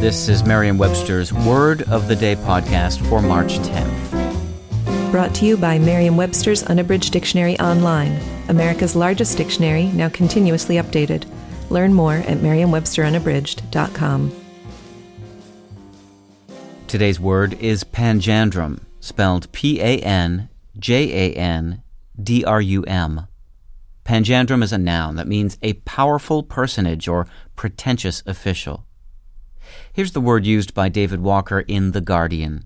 This is Merriam-Webster's Word of the Day podcast for March 10th. Brought to you by Merriam-Webster's Unabridged Dictionary Online, America's largest dictionary, now continuously updated. Learn more at merriam-websterunabridged.com. Today's word is panjandrum, spelled P-A-N-J-A-N-D-R-U-M. Panjandrum is a noun that means a powerful personage or pretentious official. Here's the word used by David Walker in The Guardian.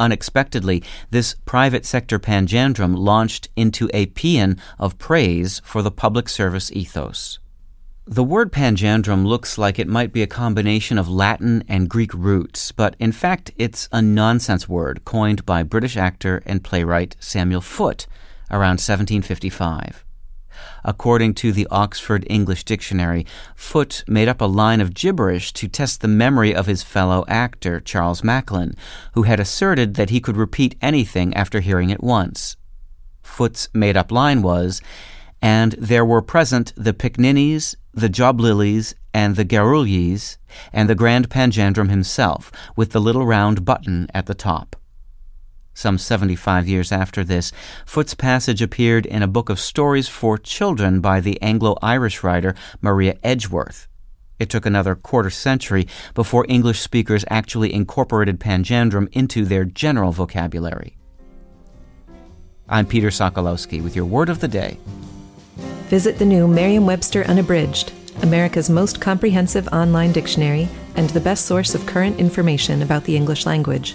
Unexpectedly, this private sector panjandrum launched into a paean of praise for the public service ethos. The word panjandrum looks like it might be a combination of Latin and Greek roots, but in fact it's a nonsense word coined by British actor and playwright Samuel Foote around 1755. According to the Oxford English Dictionary, Foote made up a line of gibberish to test the memory of his fellow actor, Charles Macklin, who had asserted that he could repeat anything after hearing it once. Foote's made up line was, and there were present the Picninnies, the Joblillies, and the Garyulies, and the Grand Panjandrum himself, with the little round button at the top. Some 75 years after this, Foote's passage appeared in a book of stories for children by the Anglo Irish writer Maria Edgeworth. It took another quarter century before English speakers actually incorporated Panjandrum into their general vocabulary. I'm Peter Sokolowski with your word of the day. Visit the new Merriam Webster Unabridged, America's most comprehensive online dictionary and the best source of current information about the English language.